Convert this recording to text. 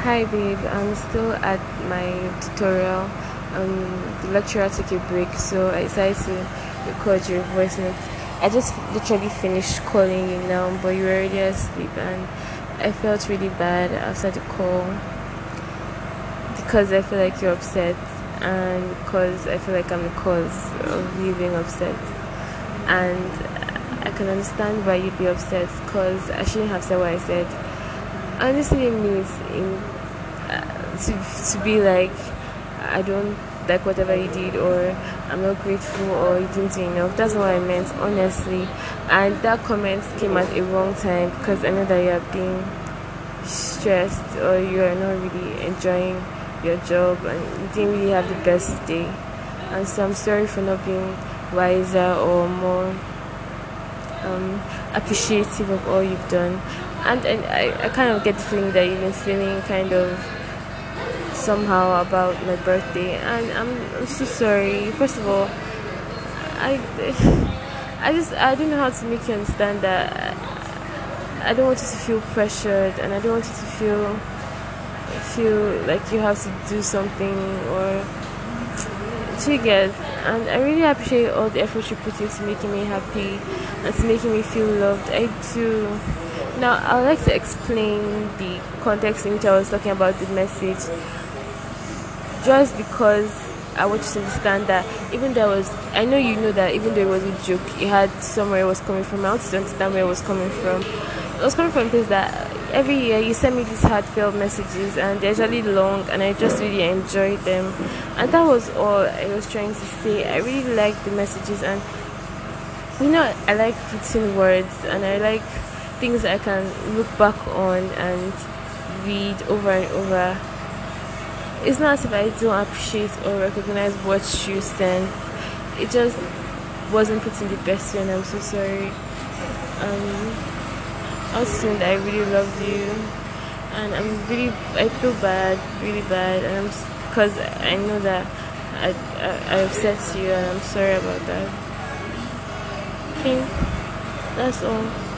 Hi babe, I'm still at my tutorial. Um, the lecturer took a break, so I decided to record your voice note. I just literally finished calling you now, but you were already asleep, and I felt really bad after the call because I feel like you're upset, and because I feel like I'm the cause of you being upset, and I can understand why you'd be upset because I shouldn't have said what I said honestly it means in uh, to to be like I don't like whatever you did or I'm not grateful or you didn't do enough. That's what I meant, honestly. And that comment came at a wrong time because I know that you are being stressed or you are not really enjoying your job and you didn't really have the best day. And so I'm sorry for not being wiser or more um, appreciative of all you've done. And, and I, I kind of get the feeling that you've been feeling kind of somehow about my birthday. And I'm, I'm so sorry. First of all, I, I just I don't know how to make you understand that I don't want you to feel pressured and I don't want you to feel feel like you have to do something or triggers and I really appreciate all the effort you put into making me happy and to making me feel loved. I do. Now I would like to explain the context in which I was talking about the message. Just because I want you to understand that even though there was I know you know that even though it was a joke, it had somewhere it was coming from. I want you to understand where it was coming from. It was coming from a place that every year you send me these heartfelt messages and they're really long and I just really enjoy them. And that was all I was trying to say. I really like the messages and you know I like putting words and I like things I can look back on and read over and over. It's not as if I don't appreciate or recognize what you sent. It just wasn't put in the best way and I'm so sorry. Um also I really love you. And I'm really I feel bad really bad. And I'm because I know that I, I, I upset you and I'm sorry about that. Okay that's all